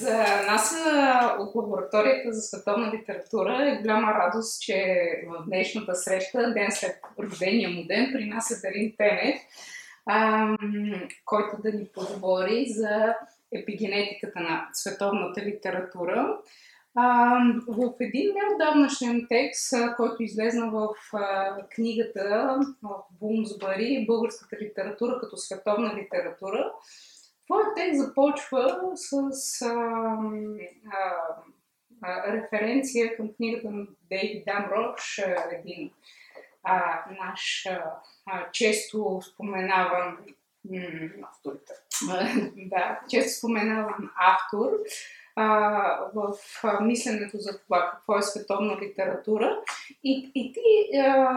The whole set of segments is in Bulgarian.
За нас от лабораторията за световна литература е голяма радост, че в днешната среща, ден след рождения му ден, при нас е Дарин Тенев, който да ни поговори за епигенетиката на световната литература. В един неотдавнашен текст, който излезна в книгата в Бумсбари, Българската литература като световна литература, твоят текст започва с а, а, а, референция към книгата на Дейвид Дамрош, един а, наш а, често споменаван авторите. да, често споменаван автор а, в а, мисленето за това какво е световна литература. И, и ти,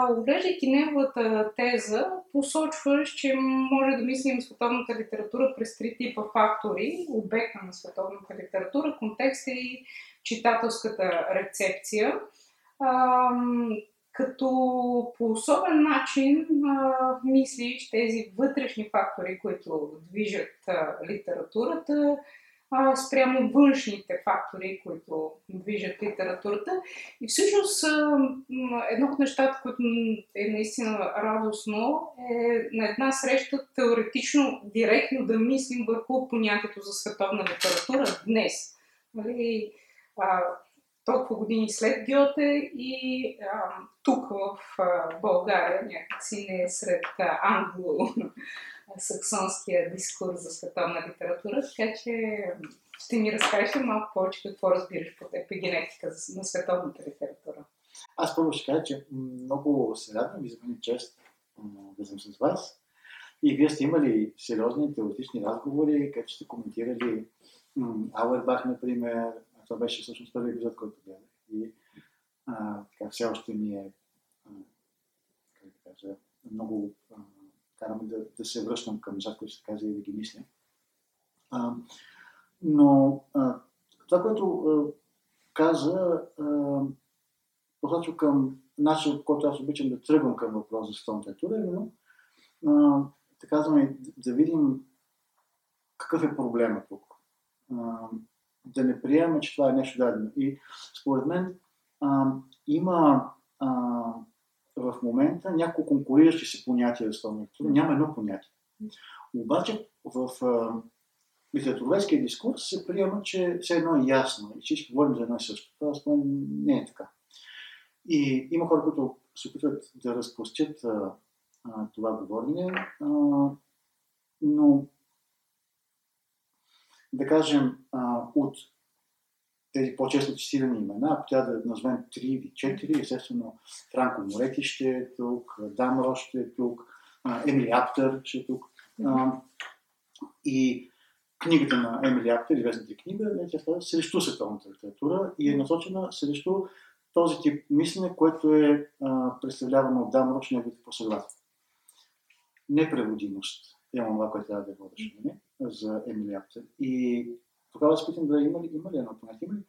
оглеждайки неговата теза, посочваш, че може да мислим световната литература през три типа фактори, обекта на световната литература, контекста и читателската рецепция. А, като по особен начин а, мислиш тези вътрешни фактори, които движат а, литературата, а, спрямо външните фактори, които движат литературата. И всъщност едно от нещата, което е наистина радостно, е на една среща теоретично, директно да мислим върху понятието за световна литература днес. Нали? А, толкова години след Гьоте и а, тук в а, България някакси не е сред англо саксонския дискурс за световна литература, така че ще ми разкажеш малко повече какво разбираш под епигенетика на световната литература. Аз първо ще кажа, че много се радвам и за мен е чест да съм с вас. И вие сте имали сериозни теоретични разговори, където сте коментирали Ауербах, например. Това беше всъщност първи епизод, който гледах. И а, така, все още ми е а, как да кажа, много караме да, да се връщам към нещата, които се и да ги мисля. А, но а, това, което а, каза, посочва към начин, който аз обичам да тръгвам към въпрос за световната литература, именно да казваме, да видим какъв е проблема тук. А, да не приемаме, че това е нещо дадено. И според мен а, има а, в момента няколко конкуриращи се понятия световна литература. Няма едно понятие. Обаче в литературоведския дискурс се приема, че все едно е ясно и всички говорим за едно и също. Това не е така. И има хора, които се опитват да разпростят а, а, това говорене, а, но да кажем а, от тези по-често цитирани имена, ако трябва да назовем 3 или 4, естествено Франко Морети ще е тук, Дан Рош ще е тук, Емили Аптер ще е тук. И книгата на Емили Аптер, известната книга, е срещу световната литература и е насочена срещу този тип мислене, което е представлявано от Дан Рош неговите последователи. Непреводимост е това, което трябва да водеше нали, за Емили Аптер. И тогава се питам да има ли, има ли едно понятие, ли,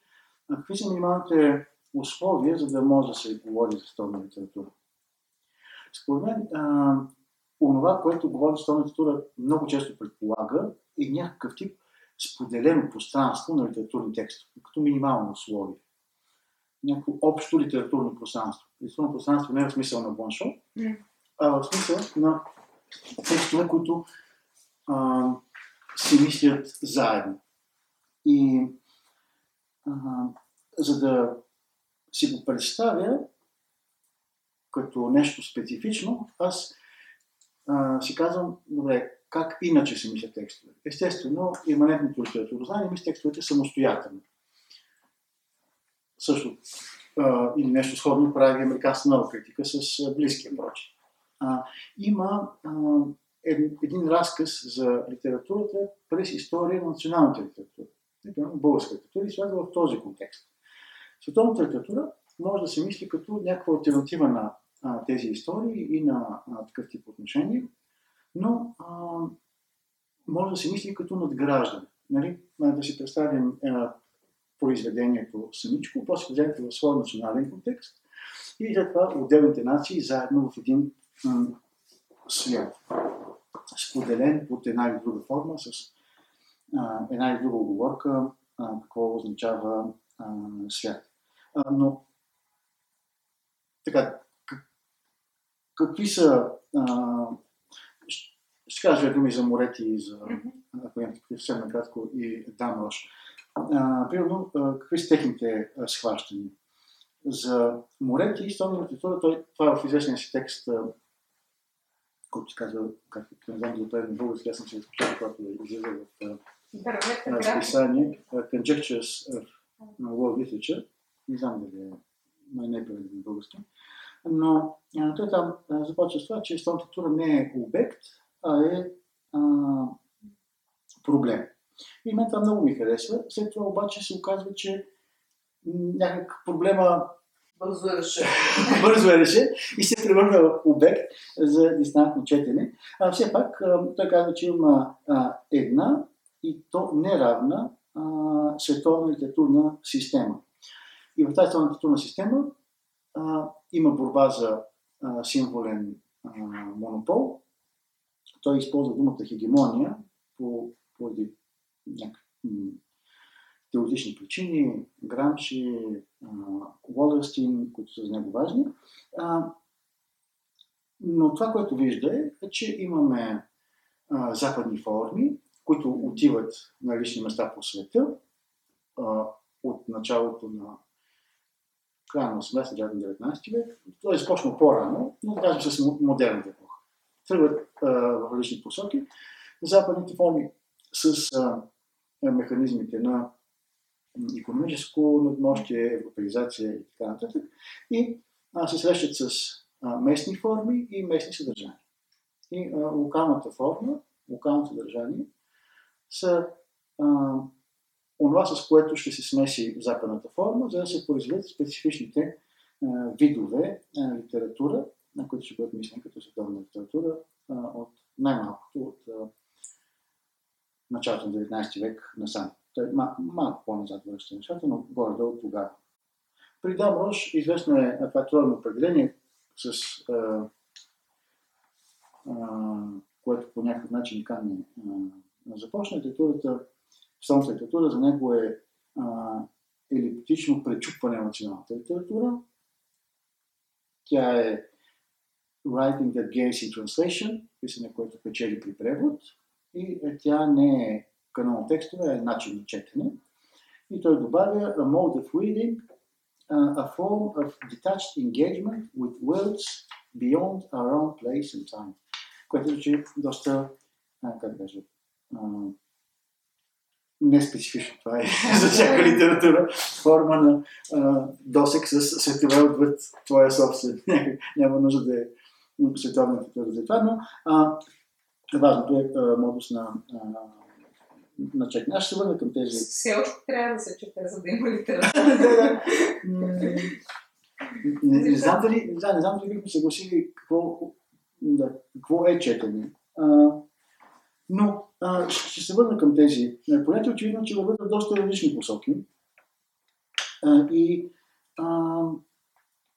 какви са минималните условия, за да може да се говори за световна литература. Според мен, а, онова, което говори за световна литература, много често предполага и някакъв тип споделено пространство на литературни текстове, като минимално условие. Някакво общо литературно пространство. Литературно пространство не е в смисъл на Боншо, а в смисъл на текстове, които а, си мислят заедно. И а, за да си го представя като нещо специфично, аз а, си казвам, добре, как иначе се мислят текстове. Естествено, иманентното литературознание мисли текстовете самостоятелно. Също а, или нещо сходно прави американска нова критика с близкия прочи. А, има а, един разказ за литературата през история на националната литература. Например, българска литература и следва в този контекст. Световната литература може да се мисли като някаква альтернатива на а, тези истории и на а, такъв тип отношения, но а, може да се мисли като надграждане. Нали? Да си представим е, произведението самичко, после вземете в своя национален контекст и след това отделните нации заедно в един м- свят, споделен под една или друга форма, с а, една или друга оговорка, а, какво означава а, свят. А, но така, какви са а, ще кажа думи за Морети и за, ако имате съвсем накратко, и Дамрош. Примерно, какви са техните схващания? За Морети и стомна литература, той, това е в известния си текст, който се казва, както не знам да го на български, аз съм се изпочал, когато е излиза в списание, Conjectures of World Literature, не знам дали е, май не е преведен български, но той там започва с това, че литература не е обект, а е а, проблем. И мен това много ми харесва. След това обаче се оказва, че някак проблема бързо е решен. бързо е решен и се превърна в обект за дистантно четене. А все пак той казва, че има а, една и то неравна а, световна литературна система. И в тази световна литературна система а, има борба за а, символен а, монопол, той използва думата хегемония по, поради някакви теоретични причини, Грамши, Уолърстин, които са за него важни. А, но това, което вижда е, е че имаме а, западни форми, които отиват на лични места по света от началото на края на 18-19 век. Той е започнал по-рано, но да кажем с модерната епоха тръгват в различни посоки. Западните форми с а, механизмите на економическо надмощие, европеизация и така нататък. И а, се срещат с а, местни форми и местни съдържания. И а, локалната форма, локалното съдържание са а, онова, с което ще се смеси западната форма, за да се произведат специфичните а, видове а, литература, на които ще бъдат мислени като световна литература от най-малкото от началото на 19 век насам. Той мал, малко по-назад връща нещата, но горе от тогава. При Дамрош известно е това трудно определение, с а, а, което по някакъв начин кани започна литературата, основната литература за него е а, елиптично пречупване на националната литература. Тя е Writing that gains in translation, писане, което печели при превод. И е, тя не е канал текстове, е начин на четене. И той добавя a mode of reading, a form of detached engagement with words beyond our own place and time. Което звучи доста, а, как да кажа, неспецифично. Това е за всяка литература форма на а, досек с светове отвъд твоя собствен. Няма нужда да е световната литература за това, но а, важното е а, модус на, а, на чек. Аз ще се върна към тези. Все още трябва да се чете, за да има литература. не, не, знам дали, не, знам, не знам дали бихме съгласили какво, да, какво е четене. А, но а, ще се върна към тези понятия. Очевидно, че върват в доста различни посоки. А, и а,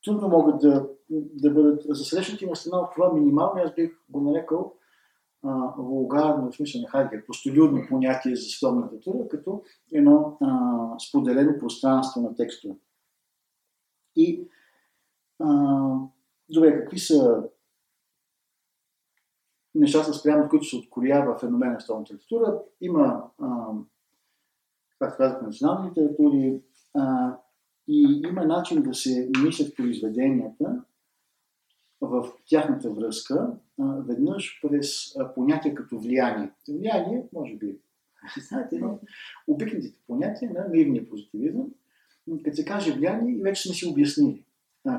трудно могат да, да бъдат засрещнати на страна от това минимално, аз бих го нарекал а, вулгарно, в смисъл на Хайдер, простолюдно понятие за световна литература, като едно а, споделено пространство на текстове. И а, добре, какви са нещата, спрямо които се откорява феномена в световната литература? Има, а, както казах, национални литератури, а, и има начин да се мислят произведенията в тяхната връзка, веднъж през понятия като влияние. Влияние, може би, знаете, но обикнатите понятия на мирния позитивизъм, като се каже влияние, вече сме си обяснили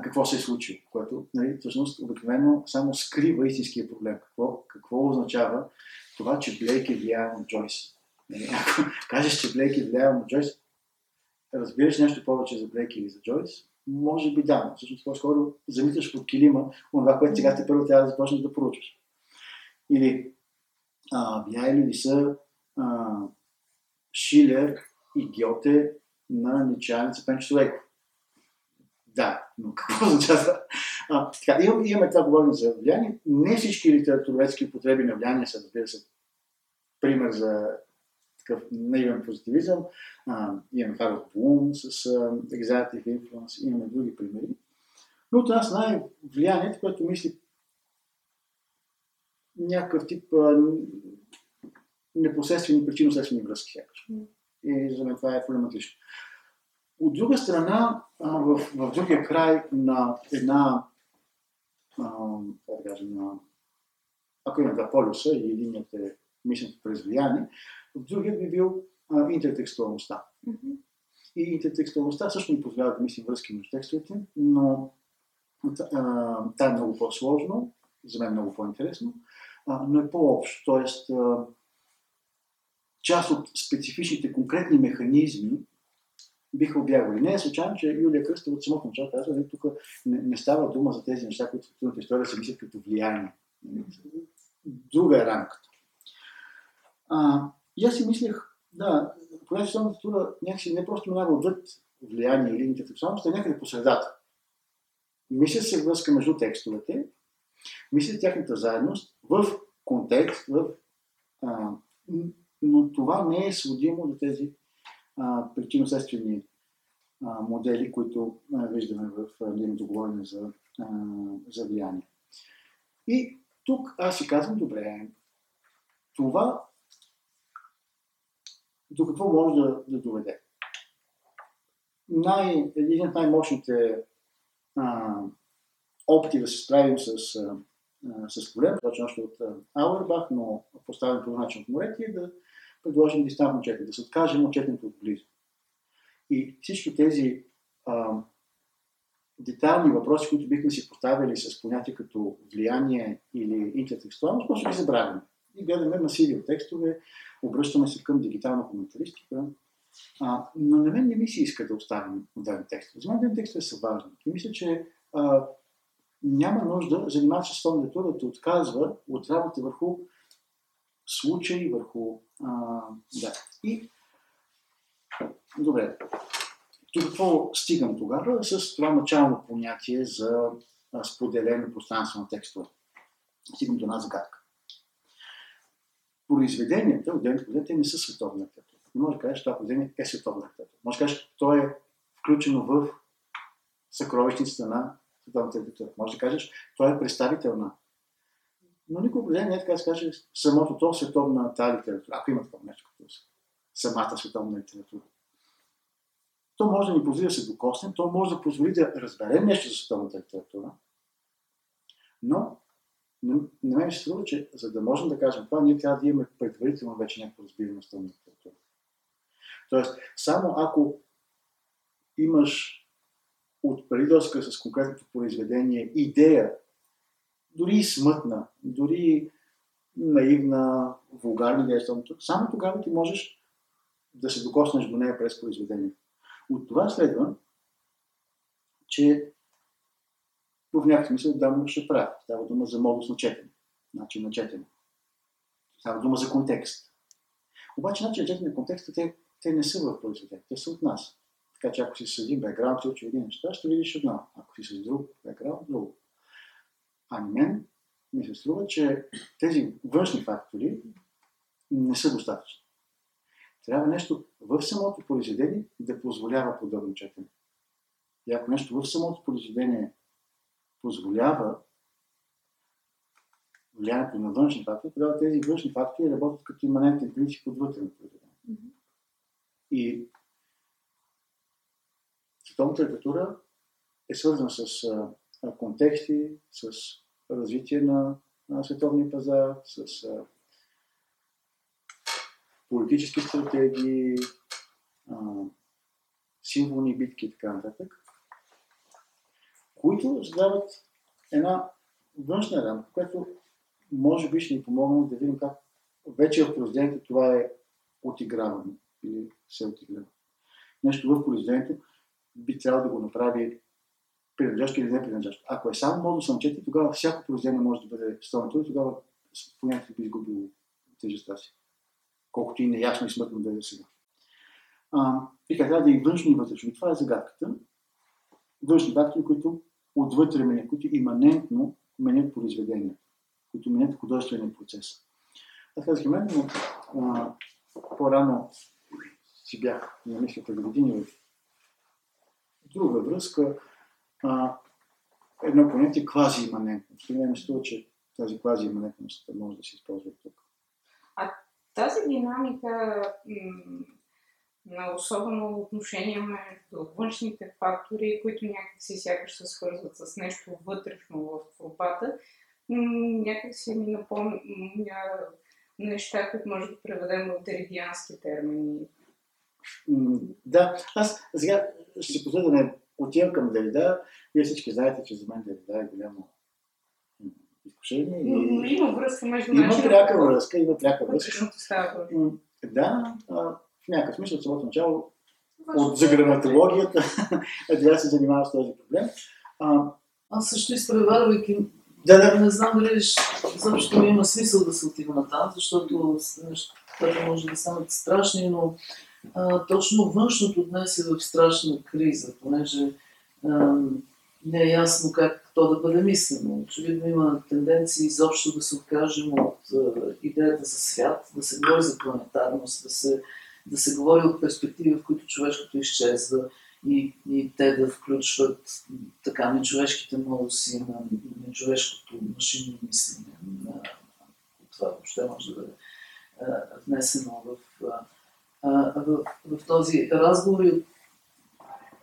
какво се е случило, което нали, всъщност обикновено само скрива истинския проблем. Какво, какво означава това, че Блейк е влиял на Джойс? Нали, ако кажеш, че Блейк е влиял на Джойс, разбираш нещо повече за Блейк или за Джойс, може би да, но всъщност по-скоро замиташ под килима това, което сега те първо трябва да започнеш да проучваш. Или а, ли са а, Шилер и Гьоте на Ничаница Пенчо? Да, но какво означава? А, така, имаме, имаме това говорим за влияние. Не всички литературоведски употреби на влияние са, разбира се, пример за такъв наивен позитивизъм. А, имаме Харот Блум с Executive Influence, имаме други примери. Но от нас най-влиянието, което мисли някакъв тип а, непосредствени причинно-следствени връзки. И за мен това е проблематично. От друга страна, в, в другия край на една, а, да кажем, на, ако има два полюса и единият е мисленето през влияние, в другия би бил а, интертекстуалността. Mm-hmm. И интертекстуалността също ни позволява да мислим връзки между текстовете, но това е много по-сложно, за мен много по-интересно, а, но е по-общо. Тоест, а, част от специфичните конкретни механизми биха обягвали. Не е случайно, че Юлия Кръстова от самото начало казва, че нали, тук не, не, става дума за тези неща, които в културната история се мислят като влияние. Друга е рамката. А, и аз си мислех, да, понеже самата тура някакси не просто минава отвъд влияние или интертекстуалност, а някъде по средата. Мисля се връзка между текстовете, мисля тяхната заедност в контекст, в, а, но това не е сводимо до тези причинно-следствени модели, които виждаме в нейното говорене за, а, за влияние. И тук аз си казвам, добре, това до какво може да, да доведе? Най, един от най-мощните а, опити да се справим с, а, с проблем, точно още от Ауербах, но поставен по начин от Морети, е да предложим дистанционно четене, да се откажем от четенето отблизо. И всички тези а, детайлни въпроси, които бихме си поставили с понятие като влияние или интертекстуалност, да ги забравим. И гледаме масиви от текстове, обръщаме се към дигитална коментаристика. А, но на мен не ми се иска да оставим отделни текстове. За мен отделни текстове са важни. И мисля, че а, няма нужда занимаващ се с това да отказва от работа върху случаи, върху... А, да. И Добре. До какво стигам тогава? С това начално понятие за споделено пространство на текстове. Стигам до една загадка. Произведенията, отделните произведения, не са световна литература. Не може да кажеш, това произведение е световна литература. Може да кажеш, то е включено в съкровищницата на световната литература. Може да кажеш, то е представителна. Но никой произведение не така да самото то световна тази литература, ако има такова нещо като самата световна литература. То може да ни позволи да се докоснем, то може да позволи да разберем нещо за световната литература, но на мен се струва, че за да можем да кажем това, ние трябва да имаме предварително вече някакво разбиране на световната литература. Тоест, само ако имаш от преди с конкретното произведение идея, дори и смътна, дори наивна, вулгарна идея, само тогава ти можеш да се докоснеш до нея през произведението. От това следва, че в някакъв смисъл да ще прави. Става дума за модус на четене, начин на четене. Става дума за контекст. Обаче начин на четене контекста, те, те не са в произведение, те са от нас. Така че ако си с един бекграунд, ти учи един неща, ще видиш едно. Ако си с друг бекграунд, друго. А мен ми се струва, че тези външни фактори не са достатъчни. Трябва нещо в самото произведение да позволява подобно четене. И ако нещо в самото произведение позволява влиянието на външни фактори, тогава тези външни фактори работят като иманентен принцип отвътре на произведение. Mm-hmm. И световната литература е свързана с а, контексти, с развитие на, на световния пазар, с а, политически стратегии, а, символни битки и така нататък, които задават една външна рамка, която може би ще ни помогне да видим как вече в произведението това е отигравано или се отиграва. Нещо в произведението би трябвало да го направи принадлежащо или не принадлежащо. Ако е само модус на чети, тогава всяко произведение може да бъде стълното и тогава понятието би изгубило тежестта си колкото и неясно и смътно да е сега. А, и така трябва да и външни и вътрешни. Това е загадката. Външни фактори, които отвътре менят, които иманентно менят произведения, които менят художествения процес. Аз казах именно, а, по-рано си бях намислил преди години в друга връзка а, едно понятие квази-иманентност. И ми струва, че тази квази-иманентност може да се използва тук. А тази динамика на особено отношение между външните фактори, които някакси сякаш се свързват с нещо вътрешно в творбата, някакси ми напомня неща, които може да преведем в деревиански термини. Да, аз сега ще си позволя да не отивам към Девида. Вие всички знаете, че за мен Девида е голямо изкушение. И... Има връзка между Има пряка връзка, има пряка връзка. Да, в някакъв смисъл от самото начало от за граматологията, да се занимава с този проблем. А, Аз също изпреварвайки, да, да. не знам дали защо има смисъл да се отива на там, защото нещата може да станат страшни, но а, точно външното днес е в страшна криза, понеже а, не е ясно как то да бъде мислено. Очевидно има тенденции изобщо да се откажем от а, идеята за свят, да се говори за планетарност, да се, да се говори от перспективи, в които човешкото изчезва и, и те да включват така нечовешките модуси на, на човешкото машинно мислене. На, това въобще може да бъде внесено в, в, в този разговор и от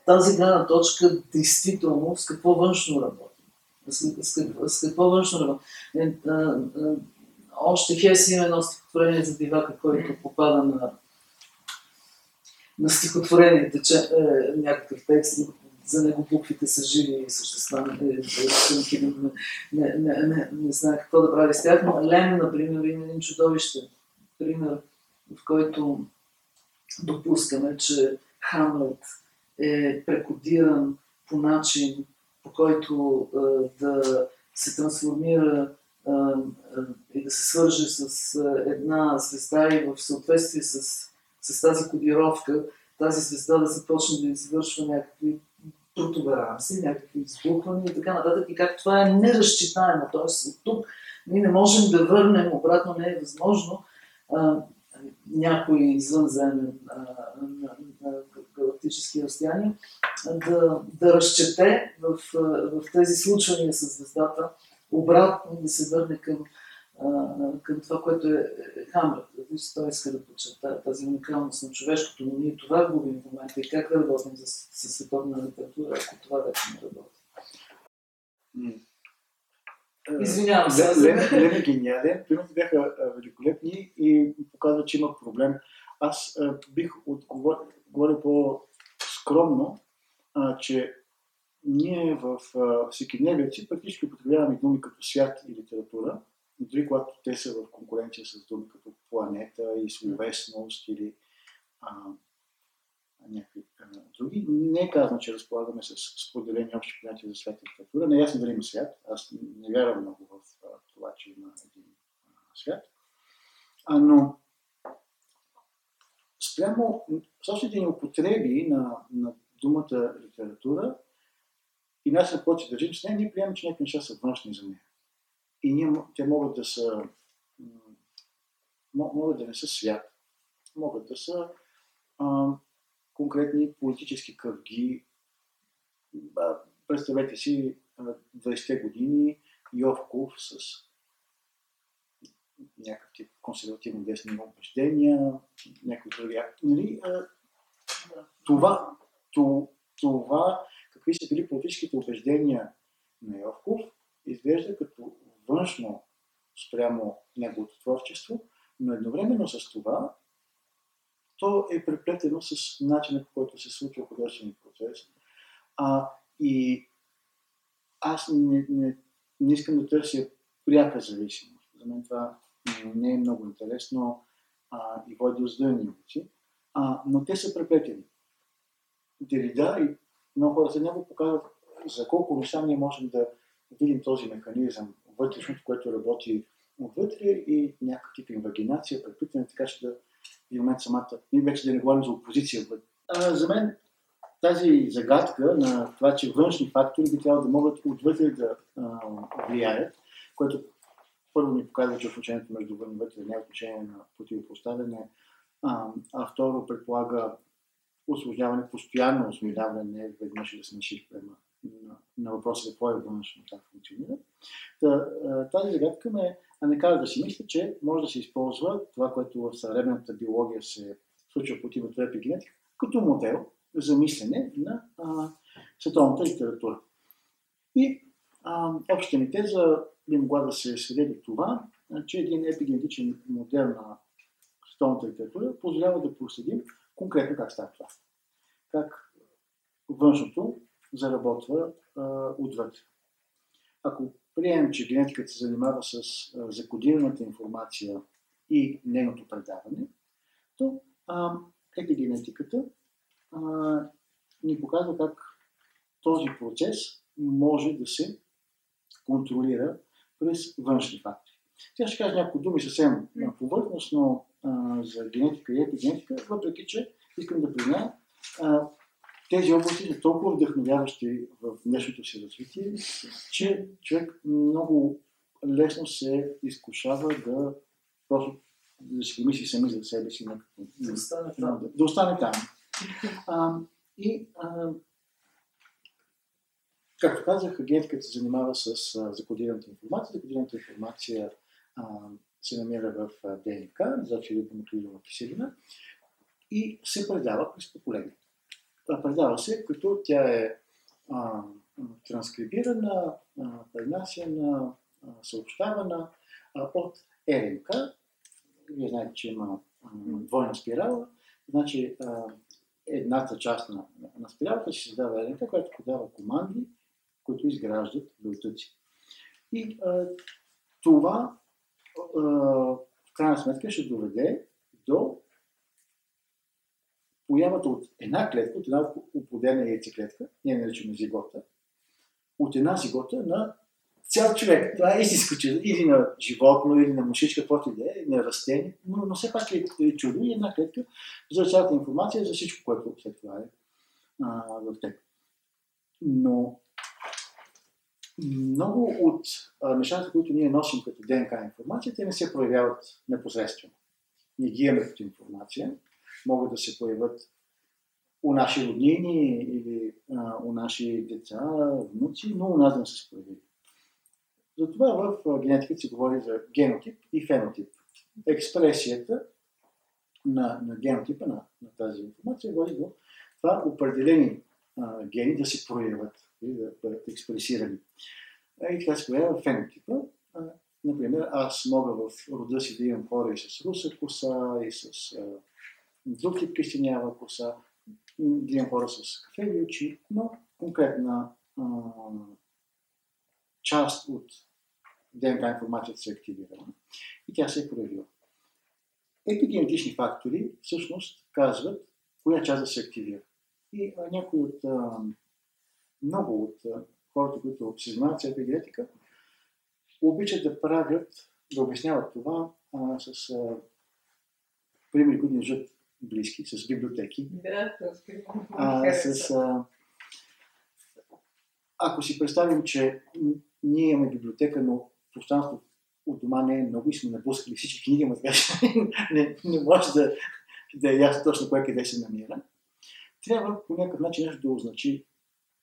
тази гледна точка действително с какво външно работи. С, с, с какво външно работи. Е, още Хес има едно стихотворение за дивака, който попада на, на стихотворението, че е, някакъв текст, за него буквите са живи и същества, не, не, не, не, не, не знае какво да прави с тях, но Лен, например, има един чудовище пример, в който допускаме, че Хамлет е прекодиран по начин, по който е, да се трансформира е, е, и да се свърже с е, една звезда и в съответствие с, с тази кодировка, тази звезда да започне да извършва някакви протуберанси, някакви избухвания и така нататък. И как това е неразчитаемо. Т.е. от тук ние не можем да върнем, обратно не е възможно, някой извънземен галактически разстояния, да, да разчете в, в тези случвания с звездата обратно да се върне към, към това, което е, е Хамлет. Той иска да подчертая тази уникалност на човешкото, но ние това губим в момента и как да работим с, с световна литература, ако това вече не работи. Извинявам се. Лен е гениален. Примерите бяха великолепни и показва, че има проблем. Аз бих отговорил по-скромно, че ние в всекидневието си практически употребяваме думи като свят и литература, дори когато те са в конкуренция с думи като планета и словесност или а, някакви други. Не е казано, че разполагаме с споделени общи понятия за свят и литература. Не е ясно дали има свят. Аз не вярвам много в това, че има един свят. А, но спрямо собствените ни употреби на, на думата литература и нас на който държим с нея, ние приемаме, че някакви неща са външни за нея. И ние, те могат да са могат да не са свят, могат да са а, конкретни политически кръги. Представете си 20-те години Йовков с някакви консервативни десни убеждения, някакви други. Нали? Това, това, какви са били политическите убеждения на Йовков, изглежда като външно спрямо неговото творчество, но едновременно с това то е преплетено с начина по който се случва художествения процес. А, и аз не, не, не искам да търся пряка зависимост. За мен това не е много интересно а, и води до здравни а, но те са преплетени. Дерида и много хора за него показват за колко неща ние можем да видим този механизъм вътрешното, което работи отвътре и някакъв тип инвагинация, преплитане, така че да момент самата, ние вече да не говорим за опозиция. А, за мен тази загадка на това, че външни фактори би трябвало да могат отвътре да а, влияят, което първо ни показва, че отношението между вън и вътре не е отношение на противопоставяне, а, а второ предполага осложняване, постоянно осложняване, не веднъж да сме шили на, на, на въпроса какво е външно, как функционира. Та, тази загадка ме не кара да си мисля, че може да се използва това, което в съвременната биология се случва по името епигенетика, като модел за мислене на а, световната литература. И а, общата ми теза би могла да се сведе до това, че един епигенетичен модел на световната литература позволява да проследим конкретно как става това. Как външното заработва а, отвътре. Ако приемем, че генетиката се занимава с закодираната информация и нейното предаване, то а, епигенетиката а, ни показва как този процес може да се контролира през външни фактори. Сега ще кажа няколко думи съвсем повърхностно за генетика и епигенетика, въпреки че искам да призная, тези области са толкова вдъхновяващи в днешното си развитие, че човек много лесно се изкушава да просто да си мисли сами за себе си. Да остане там. Да, да остане там. А, и а, както казах, агентката се занимава с а, закодираната информация. Закодираната информация а, се намира в ДНК, значи рибонуклеидова киселина, и се предава през поколение. Предава се, като тя е а, транскрибирана, пренасена, съобщавана а, от РНК. Вие знаете, че има а, двойна спирала. Значи а, едната част на, на спиралата ще създава РНК, която подава команди, които изграждат белтъци. И а, това а, в крайна сметка ще доведе до появата от една клетка, от една оплодена яйцеклетка, ние наричаме зигота, от една зигота на цял човек. Това е истинско чудо. Или на животно, или на мушичка, каквото и да е, на растение. Но, но все пак е, е чудо и една клетка за цялата информация за всичко, което след това е в теб. Но много от а, нещата, които ние носим като ДНК информация, те не се проявяват непосредствено. Ние ги имаме като информация, могат да се появят у наши роднини или а, у наши деца, внуци, но у нас не са се появили. Затова в генетиката се говори за генотип и фенотип. Експресията на, на генотипа на, на тази информация води до това определени а, гени да се проявят и да бъдат експресирани. И така се появява фенотипа. А, например, аз мога в рода си да имам хора и с руса коса, и с а, друг тип кистенява коса, да имам хора с кафеви очи, но конкретна а, част от ДНК информацията се е активирала и тя се е проявила. Епигенетични фактори всъщност казват коя част да се активира. И а, някои от а, много от а, хората, които се занимават с епигенетика, обичат да правят, да обясняват това а, с а, примери, които близки, с библиотеки. Да, а, с, а, ако си представим, че ние имаме библиотека, но пространство от дома не е много и сме напускали всички книги, така че не, не може да, да е ясно точно кое къде се намира. Трябва по някакъв начин нещо да означи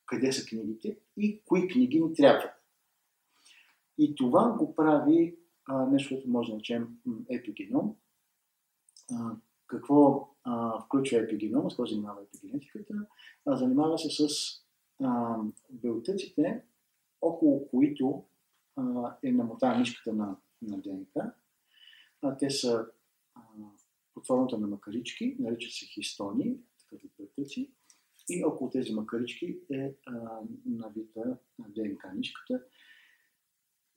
къде са книгите и кои книги ни трябват. И това го прави а, нещо, което може да наречем епигеном. Какво а, включва епигенома, с какво занимава епигенетиката? А, занимава се с а, белтъците, около които а, е намотана нишката на, на ДНК. А, те са под формата на макарички, наричат се хистони, такива белтъци. И около тези макарички е а, навита ДНК нишката.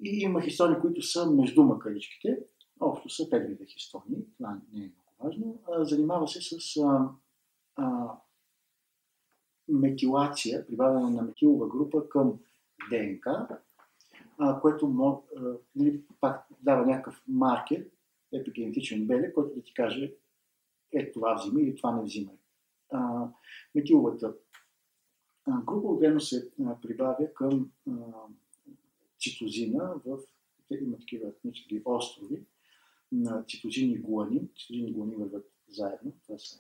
И има хистони, които са между макаричките. Общо са 5 вида хистони. Това не е важно. Занимава се с а, а, метилация, прибавяне на метилова група към ДНК, а, което мог, а, нали, пак дава някакъв маркер, епигенетичен белег, който да ти каже е това взимай или това не взимай. А, метиловата група отделно се а, прибавя към а, цитозина в има такива етнически острови на цитозин и гуанин. Цитозин и гуанин върват заедно. Това са.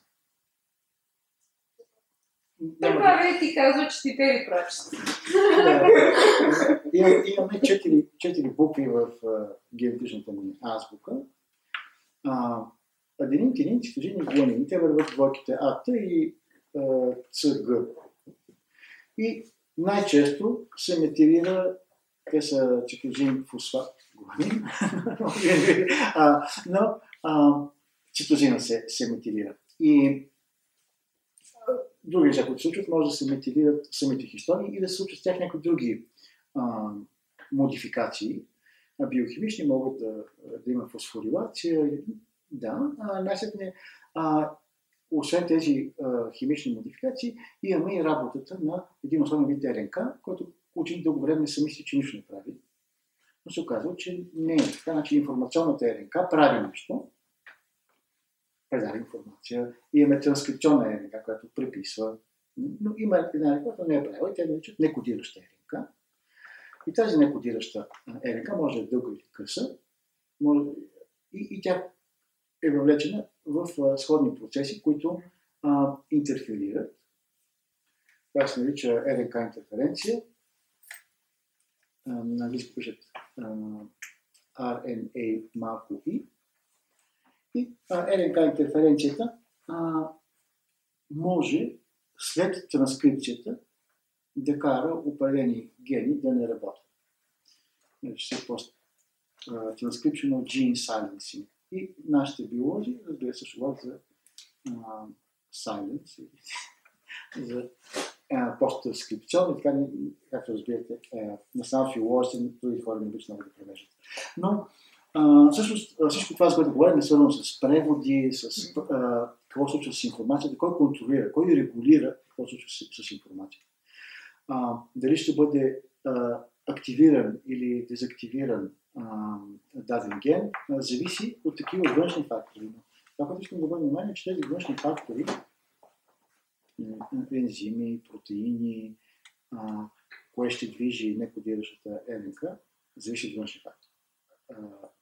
Така ли ти казва, че ти те ли. Имам- Имаме четири, четири букви в а, геометричната ни азбука. А, Аденин, тирин, цитозин и гуанин. Те върват в двойките А, Т и а, Ц, Г. И най-често се метилира, те са цитозин, фосфат, а, но а, цитозина се, се метилира. И други неща, които се случват, може да се метилират самите хистони и да се случват с тях някои други а, модификации. А, биохимични могат да, да има фосфорилация. Да, а, а, освен тези а, химични модификации, имаме и работата на един особен вид РНК, който учени дълго време са мисли, че нищо не прави. Но се оказва, че не е така. Значи информационната РНК прави нещо, предава информация. Имаме транскрипционна РНК, която преписва. Но има една РНК, която не е правила и те наричат некодираща РНК. И тази некодираща РНК може да е дълга или къса. Може... И, и тя е въвлечена в а, сходни процеси, които а, интерферират. Това се нарича РНК интерференция. На английски RNA малко и. И РНК интерференцията може след транскрипцията да кара определени гени да не работят. Нарича се пост transcriptional gene silencing. И нашите биолози, разбира се, за а, silence, за а, посттранскрипционни, така, както разбирате, е, не само филолозите, но други хора не обичат много да превеждат. Но всъщност всичко това, за което говорим, е свързано с преводи, с а, какво се случва с информацията, кой контролира, кой регулира какво се случва с, с информацията. А, дали ще бъде а, активиран или дезактивиран а, даден ген, а, зависи от такива външни фактори. Това, което искам да обърна внимание, е, че тези външни фактори, ензими, протеини, а, кое ще движи некодиращата РНК, зависи от външни фактори.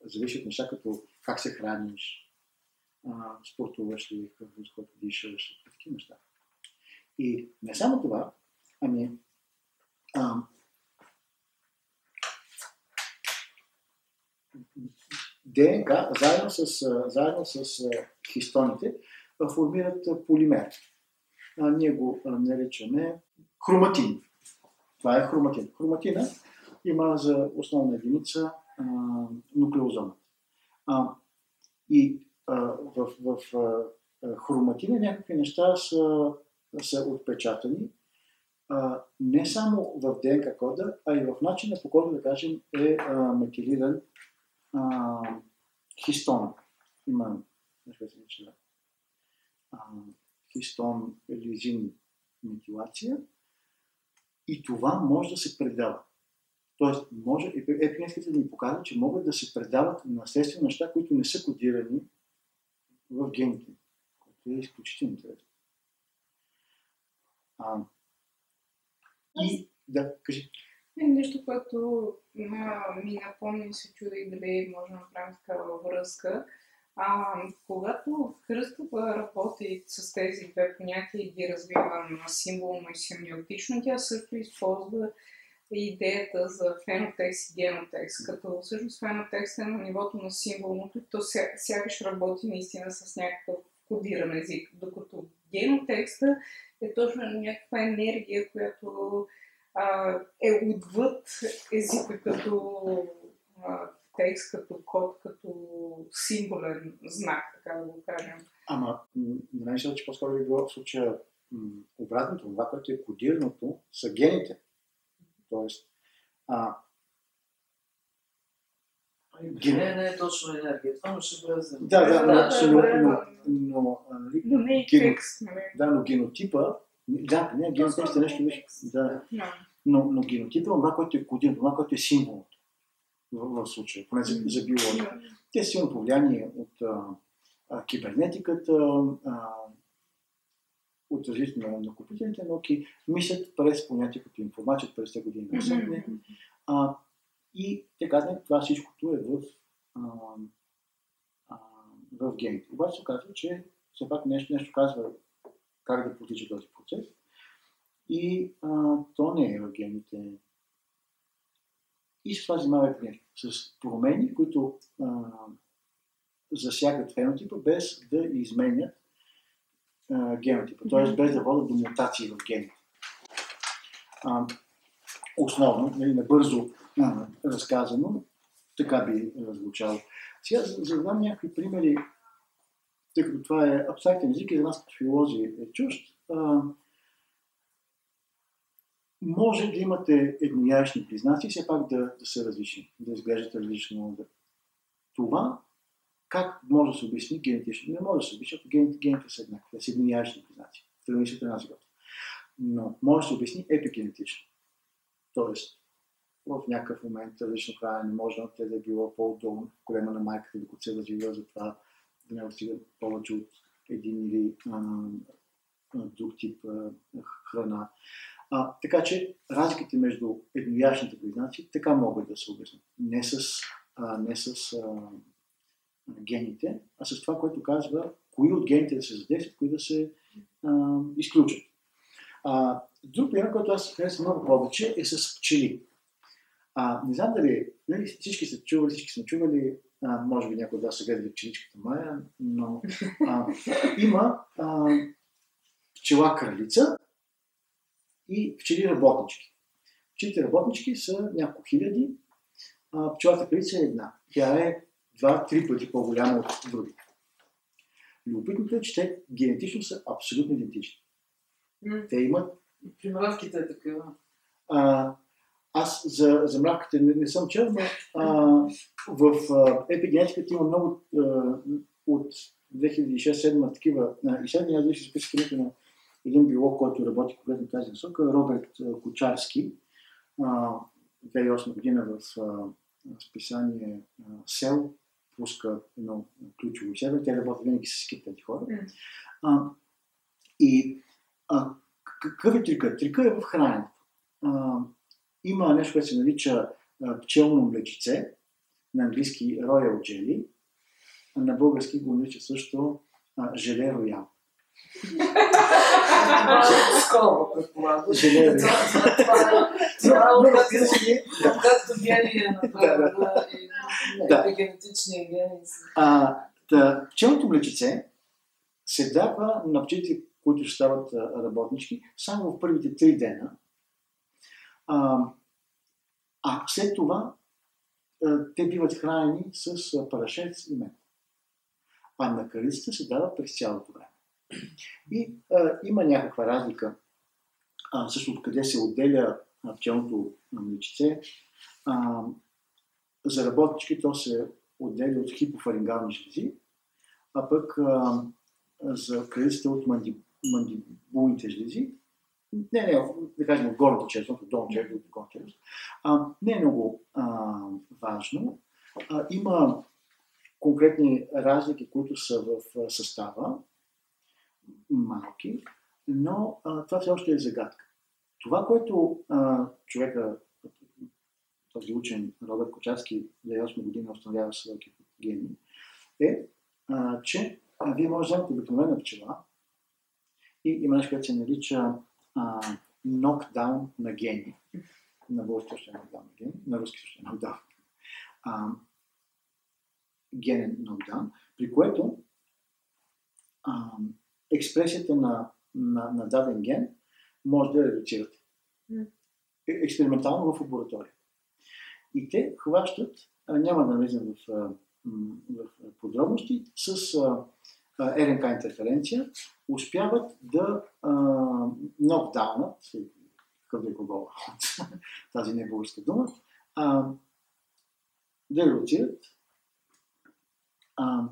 Зависи от неща като как се храниш, а, спортуваш ли, какъв въздух дишаш, такива неща. И не само това, ами а, ДНК заедно с, заедно с хистоните формират полимер. Ние го наричаме хроматин. Това е хроматин. Хроматина има за основна единица а, нуклеозомът. А, и а, в, в хроматина някакви неща са, са отпечатани не само в ДНК кода, а и в начина по който, да кажем, е а, метилиран хистон. Има а, хистон лизин метилация. И това може да се предава. Тоест, може, епинеските да ни показват, че могат да се предават наследствени неща, които не са кодирани в гените, което е изключително интересно. А, и да, кажи. Нещо, което ми напомня и се чудих дали може да направим такава връзка. А, когато Кръстова работи с тези две понятия и ги развива на символно и семиотично, тя също използва идеята за фенотекст и генотекст, като всъщност фенотекст е на нивото на символното, то ся- сякаш работи наистина с някакъв кодиран език, докато генотекста е точно някаква енергия, която а, е отвъд езика като а, текст, като код, като символен знак, така да го кажем. Ама, на мен се, че по-скоро би било в случая м, обратното, това, което е кодираното, са гените. Тоест, а, Не, не е точно енергия. Това но ще влезе. да, да, Да, но, да, но, да, но, да. но, а, нали, Но не и Ген- текст, нали? да, но генотипа, да, не, генотекст е нещо, Да. но, но генотипа е това, което е кодирано, това, което е символното в, в случая, поне за, за биология. Те са силно повлияние от а, а, кибернетиката, а, от развитието на, на компютърните науки, мислят през понятия като информация от 50 години насетне. А, и те казват, това всичкото е в, а, а, в гените. Обаче се оказва, че все пак нещо, нещо казва как да потича този процес. И а, то не е в гените. И с това занимава пример. С промени, които а, засягат фенотипа, без да изменят а, генотипа. Т.е. без да водят до мутации в гените. А, основно, нали, набързо а, разказано, така би звучало. Сега, за, за да дам някакви примери, тъй като това е абстрактен език и за нас като филози е чужд, а, може да имате едноящни признаци все пак да, да са различни, да изглеждат различно. Да. Това как може да се обясни генетично? Не може да се обясни, защото гените, гените са еднакви, са едноящни признаци. Тръгни се. Но може да се обясни епигенетично. Тоест, в някакъв момент различно хранене може да е било по-удобно в колема на майката, докато се развива, затова да не отстига повече от един или а, друг тип а, храна. А, така че разликите между едноящните близнаци така могат да се обяснят. Не с, а, не с а, гените, а с това, което казва кои от гените да се задействат, кои да се а, изключат. А, друг пример, който аз харесвам много повече, е с пчели. А, не знам дали, нали, всички са чували, всички са чували, а, може би някой от вас са гледали пчеличката Майя, но а, има а, пчела кралица и пчели работнички. Пчелите работнички са няколко хиляди, а, пчелата кралица е една. Тя е два-три пъти по-голяма от другите. Любопитното е, че те генетично са абсолютно идентични. Те имат При мравките е такива. А, аз за, за мравките не, не съм чел, но а, в а, епигенетиката има много а, от 2006-2007 такива изследвания. Аз ще името на един биолог, който работи конкретно в тази насока, Роберт. А, 2008 година в списание Сел пуска едно ключово изследване. Те работят винаги с екип тези хора. А, и а, какъв е трика? Трика е в храненето. А, има нещо, което се нарича пчелно млечице, на английски Royal Jelly, на български го нарича също желе роял. Е скоро, предполагам. Желе роял. Това- е както гени е направена и Да. епигенетичния гени. са- А, та, пчелното млечице се дава на пчелите, които ще стават работнички, само в първите три дена. А, а след това те биват хранени с парашец и мед. А на кралицата се дава през цялото време. И а, има някаква разлика а, също откъде се отделя пчелното млечице. А, за работнички то се отделя от хипофарингални жлези, а пък а, за кралицата от манди, мандибулните жлези, не, не, да кажем от горната част, от долната част, от горната а, не е много а, важно. А, има конкретни разлики, които са в състава, малки, но а, това все още е загадка. Това, което а, човека, този учен Робърт Кочарски 2008 година установява с гени, е, а, че а, вие може да вземете обикновена пчела и има нещо, което се нарича а, нокдаун на гени. На български също е нокдаун на гени, на руски също е нокдаун. А, генен нокдаун, при което а, експресията на, на, на даден ген може да редуцирате. Експериментално в лаборатория. И те хващат, а, няма да навлизам в, в подробности, с а, а, РНК интерференция успяват да нокдаунат, какъв да е глагол от тази не е българска дума, а, да редуцират а,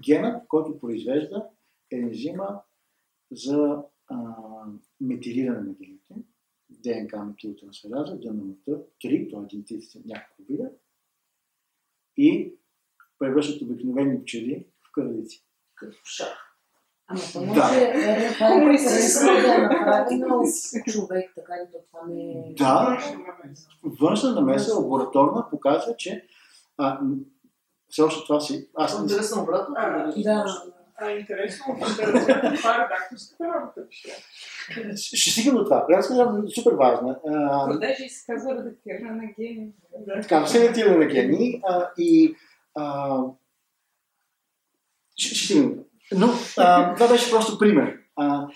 генът, който произвежда ензима за а, метилиране на гените, ДНК метилтрансфераза, ДНМТ-3, т.е. генетиците няколко вида, и превръщат обикновени пчели в кралици. Като шах. Ама то Да. може да е направено от човек, така ли то това не е... Да, външна намеса, лабораторна, показва, че а, все още това си... Аз не Интересно обратно. Да. А, интересно, разгледам това е редакторската работа. Ще. Стигам до това. Предсказвам е супер важна. Продължи се казва редактиране на гени. така, селектиране на гени и ще, стигнем. Но а, това беше просто пример. А,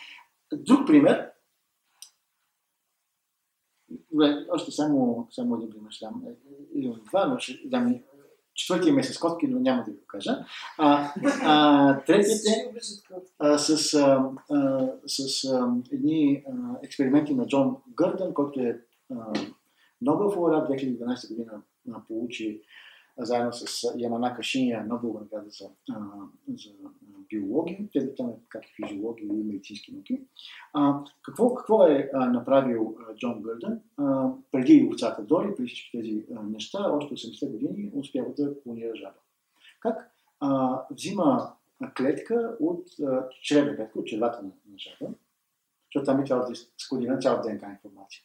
друг пример, Добре, още само, само един пример ще дам. Имам два, но ще дам и четвъртия месец котки, но няма да ви го кажа. А, а, третият а, с, а, с а, едни а, експерименти на Джон Гърдън, който е а, Нобелов лауреат 2012 година а, получи а, заедно с Яманака Шиня Нобелова награда за, а, за биология, те там как и физиология и медицински науки. А, какво, какво е а, направил а, Джон Гърдън? А, преди овцата Дори, преди всички тези а, неща, още 80 години успява да клонира жаба. Как? А, взима клетка от а, чревна клетка, от червата на, на жаба, защото там е цялата складина, цялата ДНК информация.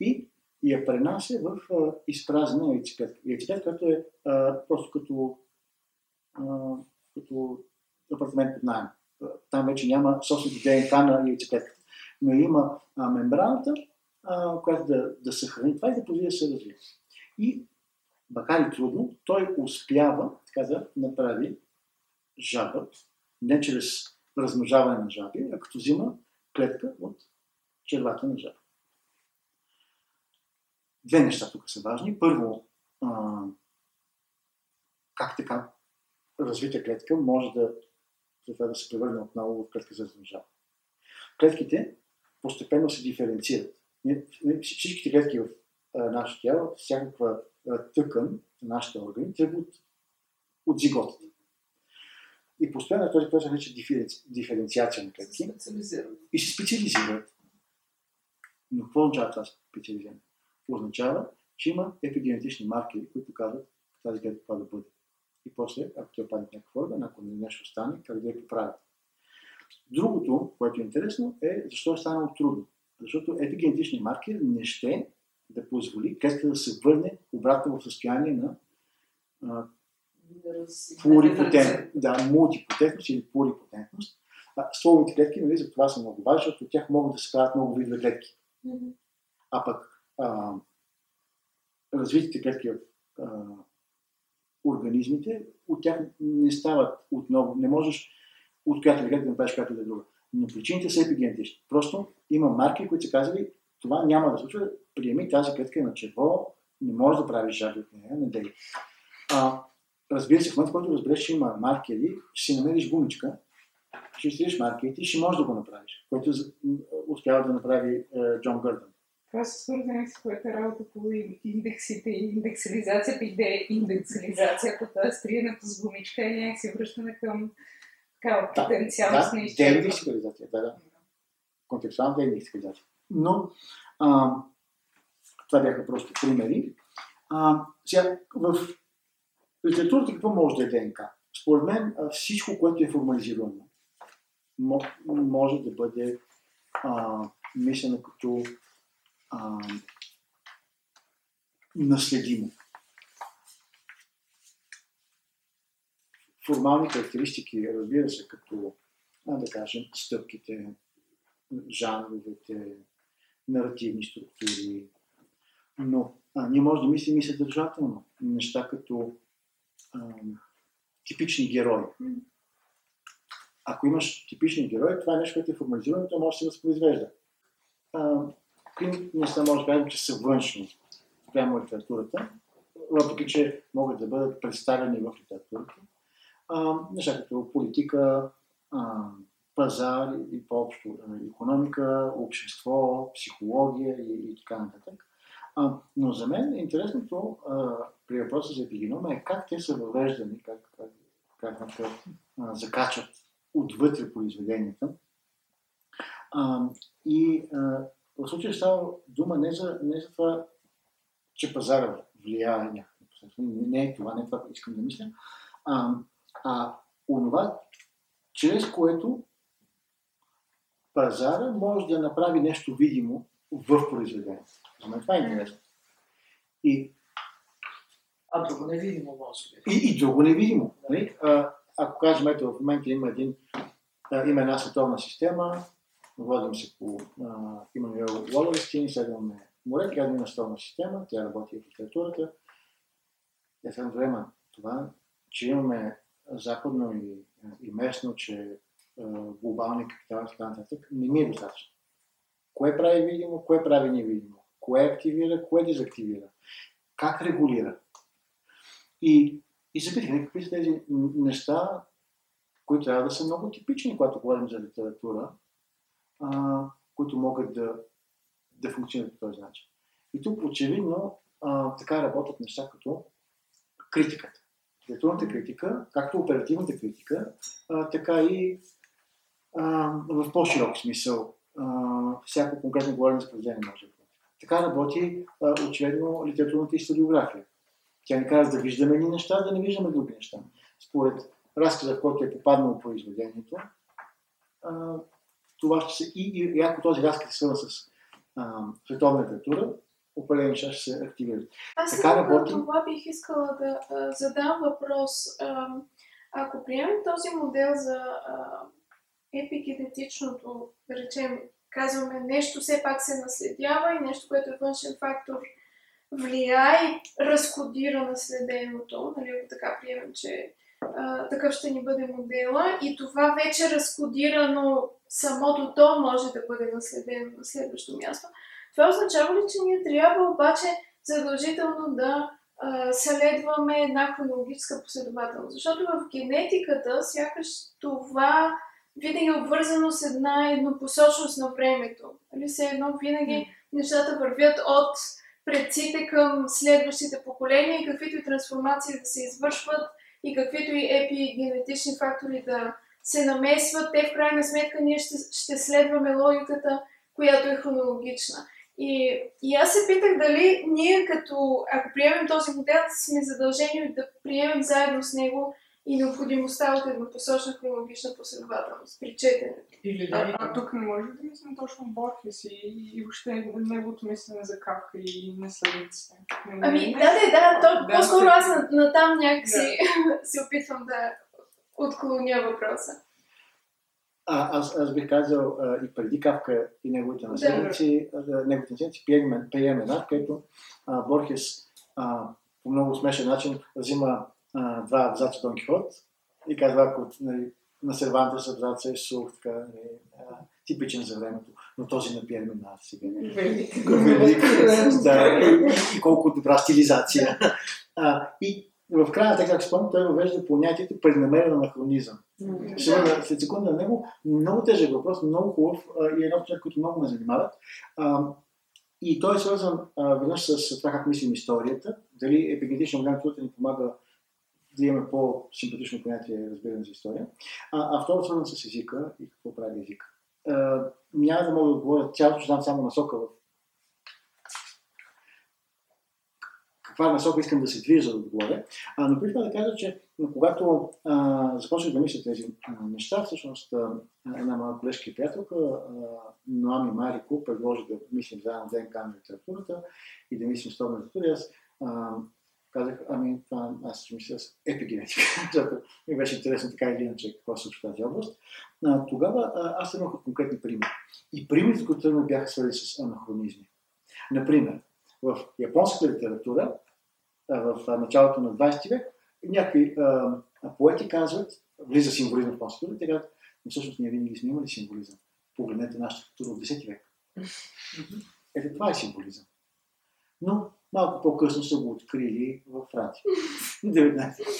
И я пренася в а, изпразнена яйцеклетка. Яйцеклетка, която е а, просто като, а, като апартамент под найем. Там вече няма собственото ДНК на яйцеклетката. Но има а, мембраната, а, която да, да съхрани това и да позволи да се развие. И макар и трудно, той успява така да направи жаба, не чрез размножаване на жаби, а като взима клетка от червата на жаба. Две неща тук са важни. Първо, а, как така развита клетка може да, за това да се превърне отново в клетка за размножаване. Клетките постепенно се диференцират. Всичките клетки в нашето тяло, всякаква тъкан на нашите органи, тръгват от зиготата. И постоянно този процес нарича диференци... диференциация на клетки и се специализират. Но какво означава това специализиране? Означава, че има епигенетични маркери, които казват тази клетка това да бъде. И после, ако тя падне в някакъв орган, ако нещо стане, как да я поправят. Другото, което е интересно, е защо е станало трудно. Защото епигенетичният маркер не ще да позволи клетката да се върне обратно в състояние на а, Да раз- плурипотентност, да, мултипотентност или плурипотентност. А, стволовите клетки, нали, за това са много важни, защото от тях могат да се правят много видове клетки. А пък а, развитите клетки в а, организмите, от тях не стават отново, не можеш от която клетка да направиш която да е друга. Но причините са епигенетични. Просто има марки, които са казали, това няма да случва, приеми тази клетка на черво, не можеш да правиш жаби от нея, не дей. А, разбира се, в момента, в който разбереш, че има маркери, ще си намериш гумичка, ще изтриеш маркерите и ще можеш да го направиш, което успява да направи е, Джон Гърдън. Това са свързани с твоята работа по индексите и индексализацията и деиндексализацията, т.е. триенето с гумичка е някакси връщане към такава Да, потенциалност Да, на изчерпване. деиндексикализация, да, да. Контекстуална деиндексикализация. Но а, това бяха просто примери. А, сега, в литературата какво може да е ДНК? Според мен всичко, което е формализирано, мо- може да бъде а, мислено като а, наследимо. Формални характеристики, разбира се, като, а, да кажем, стъпките, жанровете, наративни структури, но а, ние можем да мислим и съдържателно. Неща като а, типични герои. Ако имаш типични герои, това е нещо, което е формализирано, то може да се възпроизвежда. А, Какви неща може да кажем, че са външни прямо литературата, въпреки че могат да бъдат представени в литературата. А, неща като политика, а, пазар и по-общо економика, общество, психология и, и така нататък. А, но за мен интересното а, при въпроса за епигенома е как те са въвеждани, как, как, как, как а, закачат отвътре произведенията. А, и а, в случая става дума не за, не за това, че пазара влияе някакво. Не, е това, не е това, искам да мисля, а, а онова, чрез което пазара може да направи нещо видимо в произведението. За мен това е интересно. И, А друго невидимо може би. и, и друго невидимо. Нали? А, ако кажем, ето в момента има, един, а, има една световна система, водим се по Имануел Уолърстин, следваме море, тя има световна система, тя работи в литературата. Съм време това, че имаме западно и, и местно, че глобални капитали и така нататък, не ми е достатъчно. Кое прави видимо, кое прави невидимо? Кое активира, кое дезактивира? Как регулира? И, и се питах, какви са тези неща, които трябва да са много типични, когато говорим за литература, а, които могат да, да функционират по този начин. И тук очевидно а, така работят неща като критиката. Литературната критика, както оперативната критика, а, така и а, в по-широк смисъл. А, всяко конкретно говорене за произведение може да. Така работи а, очевидно литературната историография. Тя ни казва да виждаме ни неща, да не виждаме други неща. Според разказа, в който е попаднало произведението, а, това ще се... И, и, и ако този разказ е свързан с а, световна литература, определени неща ще се активират. Аз Така така работи. това бих искала да а, задам въпрос. А, ако приемем този модел за а, епигенетичното, да речем, казваме нещо все пак се наследява и нещо, което е външен фактор, влияе и разкодира наследеното, нали, ако така приемем, че а, такъв ще ни бъде модела и това вече разкодирано самото то може да бъде наследено на следващо място. Това означава ли, че ние трябва обаче задължително да а, следваме една хронологическа последователност? Защото в генетиката сякаш това винаги е обвързано с една еднопосочност на времето. Нали, все едно винаги нещата вървят от предците към следващите поколения и каквито и трансформации да се извършват и каквито и епигенетични фактори да се намесват, те в крайна сметка ние ще, ще следваме логиката, която е хронологична. И, и аз се питах дали ние като, ако приемем този модел, сме задължени да приемем заедно с него и необходимостта от еднопосочна хронологична последователност при четенето. Или А, да а тук не може да мислим точно Борхес и, и въобще неговото мислене за Кавка и наследниците. Не- Ами, не- да, да, да, то, Да, по-скоро да. аз на, на там някакси се опитвам да отклоня въпроса. А, аз, аз бих казал а, и преди Кавка и неговите наследници, а, неговите наследници приеме, приеме една, където а, Борхес а, по много смешен начин взима а, два абзаца Дон Кихот и казва, ако нали, на Сервантес абзаца е сух, така, нали, а, типичен за времето, но този на Пьер Менар сега. Велик. Велик, да, и колко добра стилизация. А, и в края, така как спомням, той въвежда понятието преднамерен анахронизъм. Ще върна след секунда на него. Много тежък въпрос, много хубав и едно от които много ме занимават. А, и той е свързан а, веднъж с това как мислим историята. Дали епигенетична гледната ни помага да имаме по-симпатично понятие, разбиране за история. А, а второ свързан с езика и какво прави езика. А, няма да мога да отговоря цялото, ще дам само насока в каква насока искам да се движа да отговоря. А, но преди да кажа, че когато а, започнах да мисля тези а, неща, всъщност а, една моя колежка и приятелка, Ноами Марико, предложи да мислим заедно ДНК на литературата и да мислим с това литература. Аз а, казах, ами това аз ще мисля с епигенетика, защото ми беше интересно така или иначе какво се случва в тази област. А, тогава а, аз имах конкретни примери. И примерите, които бяха свързани с анахронизми. Например, в японската литература, в началото на 20 век, някакви а, поети казват, влиза символизъм в литература, те казват, но всъщност ние винаги сме имали символизъм. Погледнете нашата култура от 10 век. Ето това е символизъм. Но малко по-късно са го открили във Франция. 19.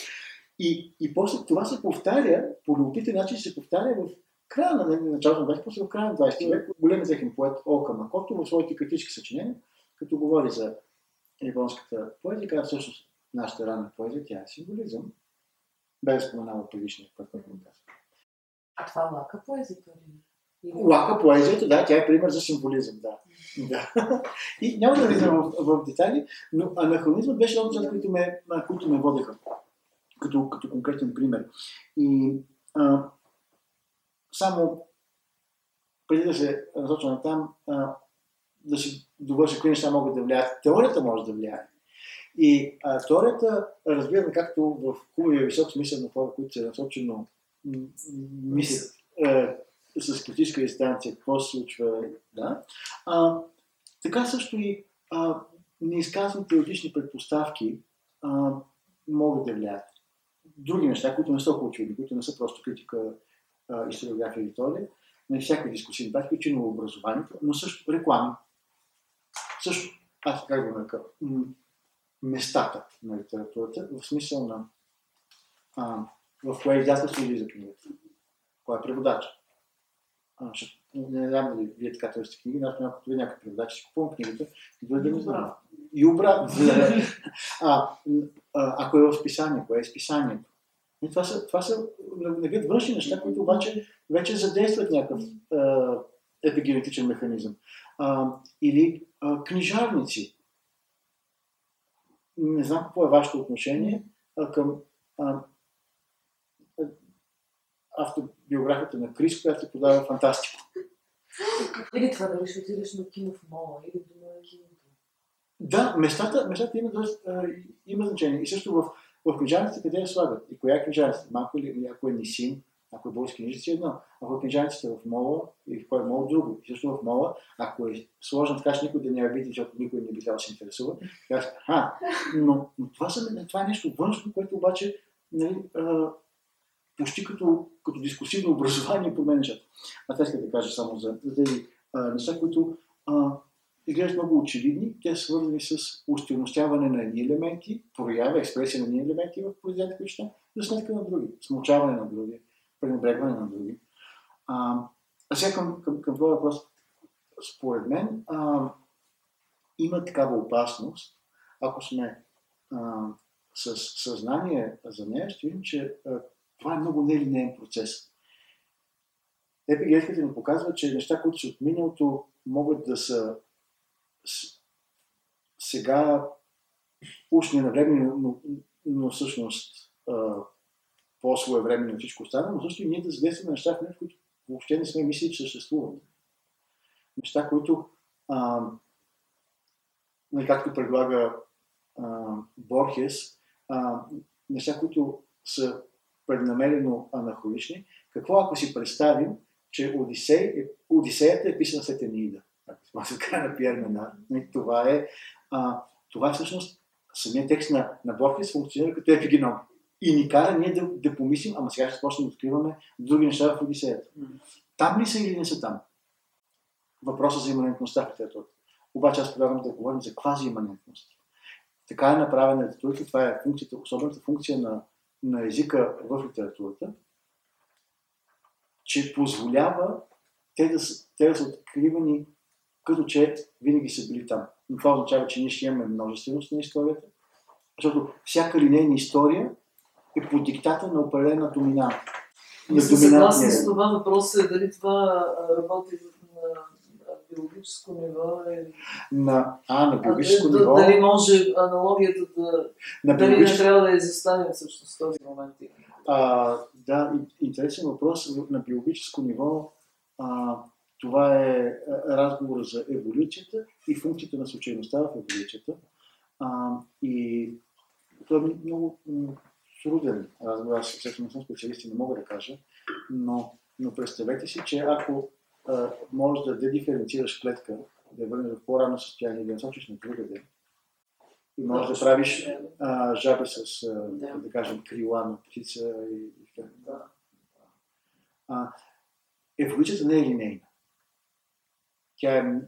И, и после това се повтаря, по любопитен начин се повтаря в края на на началото на 20 после в края на 20 век. Големият техен поет Ока Макото в своите критически съчинения, като говори за японската поезия, казва всъщност нашата ранна поезия, тя е символизъм. Без споменава предишния път, който му казва. А това лака поезията ли? Лака поезията, да, тя е пример за символизъм, да. да. И няма да влизам в, в детайли, но анахронизмът беше едно от нещата, които ме, които ме водеха като, като конкретен пример. И а, само преди да се насоча на там, а, да си довърша какви неща могат да влияят. Теорията може да влияе. И а, теорията, разбираме както в хубавия висок смисъл на хора, които се насочено мислят е, с критическа дистанция какво се случва. Да? А, така също и а, неизказани теоретични предпоставки а, могат да влияят. Други неща, които не са очевидни, които не са просто критика, а, историография и теория, на всяка дискусия, дебат, включително в образованието, но също реклами. Също, аз как го нарека, местата на литературата, в смисъл на а, в кое издателство излиза книгата, кой е преводач. А, ще, не знам дали вие така търсите книги, но аз някакво ви някакъв преводач си купувам книгата, дори да не знам. И обратно. а, а, ако е в списание, кое е списанието? И това са, това са на вид външни неща, които обаче вече задействат някакъв епигенетичен механизъм. А, или а, книжарници. Не знам какво е вашето отношение а, към а, автобиографията на Крис, която се подава фантастика. Или това дали ще отидеш на кино в мола, или дома на киното. Да, местата, местата имат, а, има значение. И също в, в книжаниците къде я слагат? И коя е книжаница? Малко ли, ако е Нисин, ако е български книжици, едно. Ако е книжаниците в мола, и в кой мол, друго. И също в мола, ако е сложен така, че никой да не я види, защото никой не би трябвало да се интересува, казва, а, но, но това, са, това е нещо външно, което обаче нали, а, почти като, като дискусивно образование променя нещата. А това искам да кажа само за, за тези а, неща, които а, изглеждат много очевидни. Те са свързани с устойностяване на едни елементи, проява, експресия на едни елементи в произведението, за сметка на други, смълчаване на други, пренебрегване на други. А, а сега към, към, към това въпрос. Според мен а, има такава опасност, ако сме а, с съзнание за нея, ще видим, че а, това е много нелинейен процес. Епигенетиката ни показва, че неща, които са от миналото, могат да са сега уж ненавремени, но, но, но всъщност по-своевременно на всичко останало, но също и ние да задействаме неща, които въобще не сме мислили, че съществуват. Неща, които, а, нали, както предлага а, Борхес, а, неща, които са преднамерено анахронични. Какво ако си представим, че Одисей, е, Одисеята е писана след казва на Пьер Менар. Това е, а, това е всъщност самият текст на, на Борхес функционира като епигеном. И ни кара ние да, да помислим, ама сега ще почнем да откриваме други неща в Одисеята. Там ли са или не са там? Въпросът за иманентността в литературата. Обаче аз предлагам да говорим за квазииманентност. Така е направена литературата, това е функцията, особената функция на, на езика в литературата, че позволява те да, те да са откривани като че винаги са били там. Но това означава, че ние ще имаме множественост на историята, защото всяка линейна история е по диктата на определена доминанта. Не съм съгласен с това. Въпросът е дали това работи на биологическо ниво. Е... На, а, на биологическо а, ниво. Дали може аналогията да... На дали биологическо... не трябва да изостанем всъщност в този момент? А, да, интересен въпрос. На биологическо ниво а, това е разговор за еволюцията и функцията на случайността в еволюцията. А, и това е много труден. Аз всеки не съм специалист и не мога да кажа, но, но представете си, че ако а, можеш да дедиференцираш клетка, да я върнеш в по-рано състояние, да я насочиш на другаде, и можеш да, да правиш а, жаби с, а, да. да кажем, крила на птица и, и да. А, еволюцията не е линейна. Тя е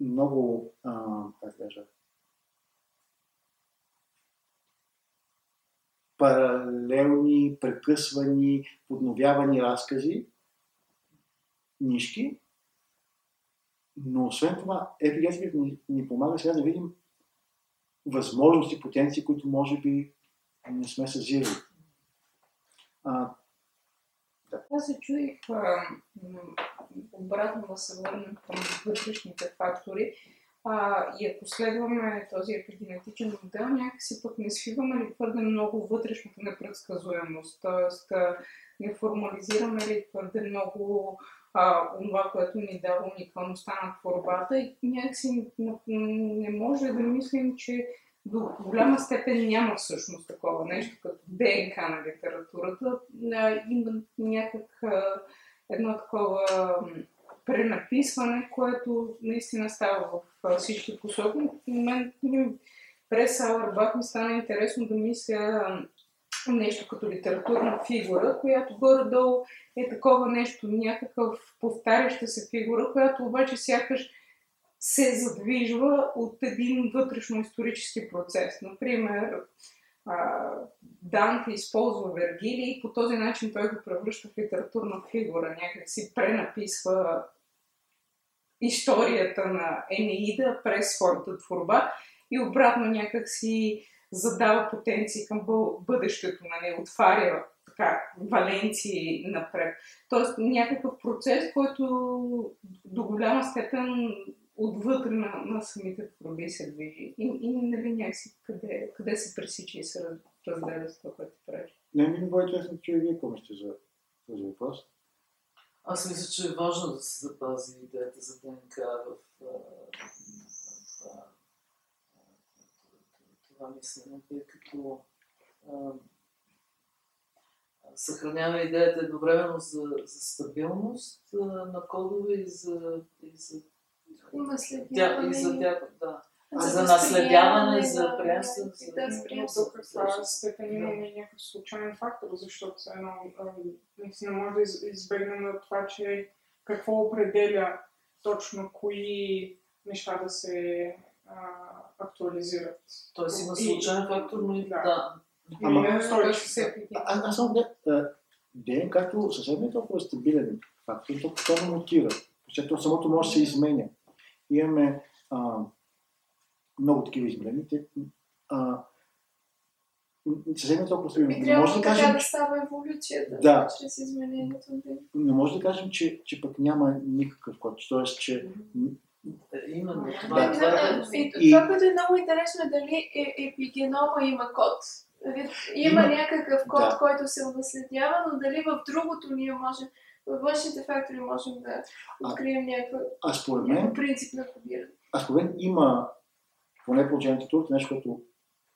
много, а, как кажа, паралелни, прекъсвани, подновявани разкази, нишки. Но освен това, епигетиката ни, ни помага сега да видим възможности, потенции, които може би не сме съзирали. А, да. Аз се чуих обратно да се върнем към вътрешните фактори. А, и ако следваме този епигенетичен модел, някакси пък не свиваме ли твърде много вътрешната непредсказуемост, т.е. не формализираме ли твърде много това, което ни дава уникалността на творбата и някакси не може да мислим, че до голяма степен няма всъщност такова нещо като ДНК на литературата. Има някак едно такова пренаписване, което наистина става в всички посоки. В момент м, през Ауербах ми стана интересно да мисля нещо като литературна фигура, която горе-долу е такова нещо, някакъв повтаряща се фигура, която обаче сякаш се задвижва от един вътрешно-исторически процес. Например, Данте използва Вергилий и по този начин той го превръща в литературна фигура, някак си пренаписва историята на Енеида през своята творба и обратно някак си задава потенции към бъдещето, нали, отваря така валенции напред. Тоест някакъв процес, който до голяма степен отвътре на, на самите творби се движи. И, и нали, някакси къде, къде се пресича и се раз- разделя с това, което правиш. Не ми било интересно да чуя вие какво за този въпрос. Аз мисля, че е важно да се запази идеята за ДНК в, а, в, а, това мислене, тъй като а, съхранява идеята едновременно за, за стабилност а, на кодове и за, и за, тя, Наследяване. и за тях, да. А за наследяване, за приемство, да, за- каква степен имаме и някакъв случайен фактор, защото едно, наистина може да из- избегнем от това, че какво определя точно кои неща да се а, актуализират. Тоест има случайен фактор, но и да. да. Ама- аз- съм ДНК-то съвсем не е толкова стабилен фактор, то постоянно мутира. Защото самото може да се изменя. Имаме много такива измерения. Те, а, съвсем не толкова. Би Не може да кажем, да става еволюцията, Да. чрез изменението не може да кажем, че, че пък няма никакъв код. Тоест, че Е, Именно това, е. и И- Това, което е много интересно е дали е, епигенома има код. Има Има. някакъв код, Да. който се унаследява, но дали в другото ние можем, във външните фактори можем да открием някаква, а според мен, някакъв принцип на кодиране. а според мен има, поне по учените тук, нещо, което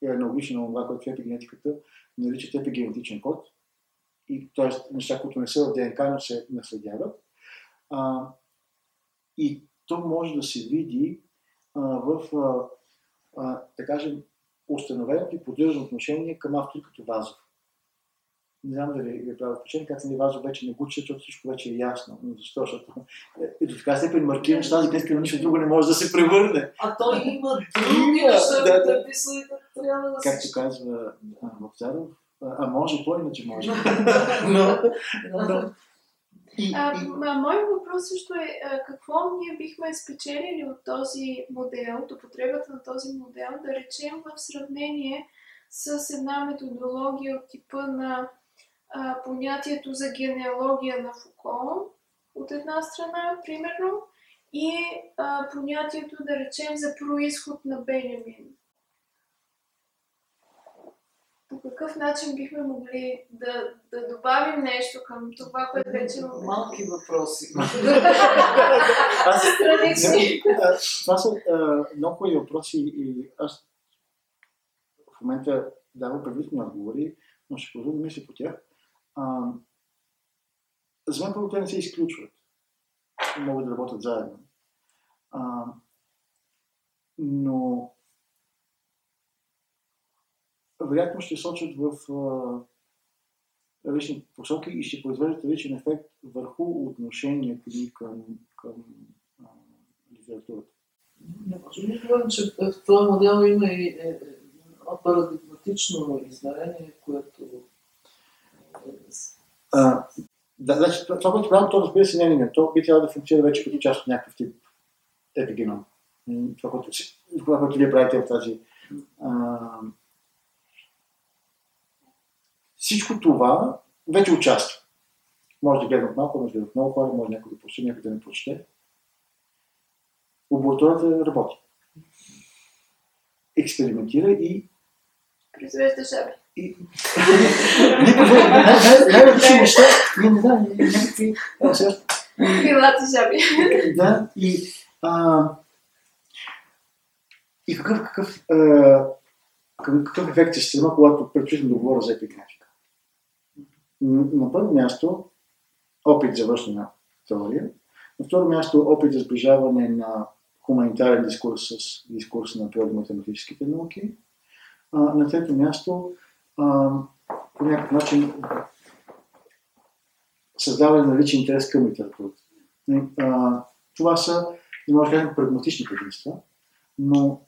е аналогично на това, което в епигенетиката наричат епигенетичен код. И, т.е. неща, които не са в ДНК, но се наследяват. А, и то може да се види а, в, а, а, да кажем, установеното и поддържано отношение към автори като Вазов. Не знам дали ви е правил впечатление, как ни Вазов вече не го чуе, защото всичко вече е ясно. Но защо? Защото е, до така степен маркиран, че тази клетка на нищо друго не може да се превърне. А той има други неща, да, които да. е писал и да трябва да Както казва а, Вапцаров, а, може, по-иначе може. но, но, и, А, и, моят въпрос също е а, какво ние бихме спечелили от този модел, от употребата на този модел, да речем в сравнение с една методология от типа на а, понятието за генеалогия на Фуко, от една страна, примерно, и а, понятието, да речем, за происход на Бенямин. По какъв начин бихме могли да, да добавим нещо към това, което вече имаме? Малки въпроси. аз, Странични. това са много хубави въпроси и аз в момента давам предварителни отговори, но ще продължа да мисля по тях. А, за мен първо те не се изключват. Могат да работят заедно. А, но вероятно ще сочат в а, различни посоки и ще произвеждат различен ефект върху отношението ни към, към а, литературата. Не говорим, че в този модел има и е, е, парадигматично измерение, което Да, значи, това, което правим, то разбира се не е линейно. То би трябвало да функционира вече като част от някакъв тип епигеном. Това, което, това, което вие правите в тази... А, всичко това вече участва. Може да гледат малко, може да гледат много хора, може някой да прочете, някой да не прочете. Лабораторията работи. Експериментира и Произвежда жаби. най-различни неща, ние не знам, някакви Крилати жаби. да, и, а, и какъв, какъв а, какъв ефект ще има, когато предпочитам да говоря за епиграфика. На първо място, опит за вършна теория. На второ място, опит за сближаване на хуманитарен дискурс с дискурс на природно-математическите науки. А, на трето място, по някакъв начин създаване на личен интерес към литературата. И, а, това са, не може да кажем, прагматични предимства, но,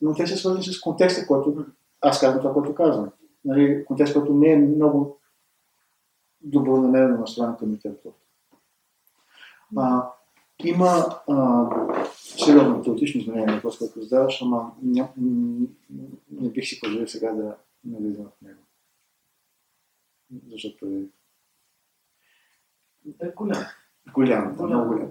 но те са свързани с контекста, който аз казвам това, което казвам. Нали, контекст, който не е много добронамерено настроен към литературата. А, има а, сериозно теоретично изменение на въпрос, който задаваш, ама не, м- не бих си позволил сега да навлизам в него. Защото е Е голям. голям, да, много голям.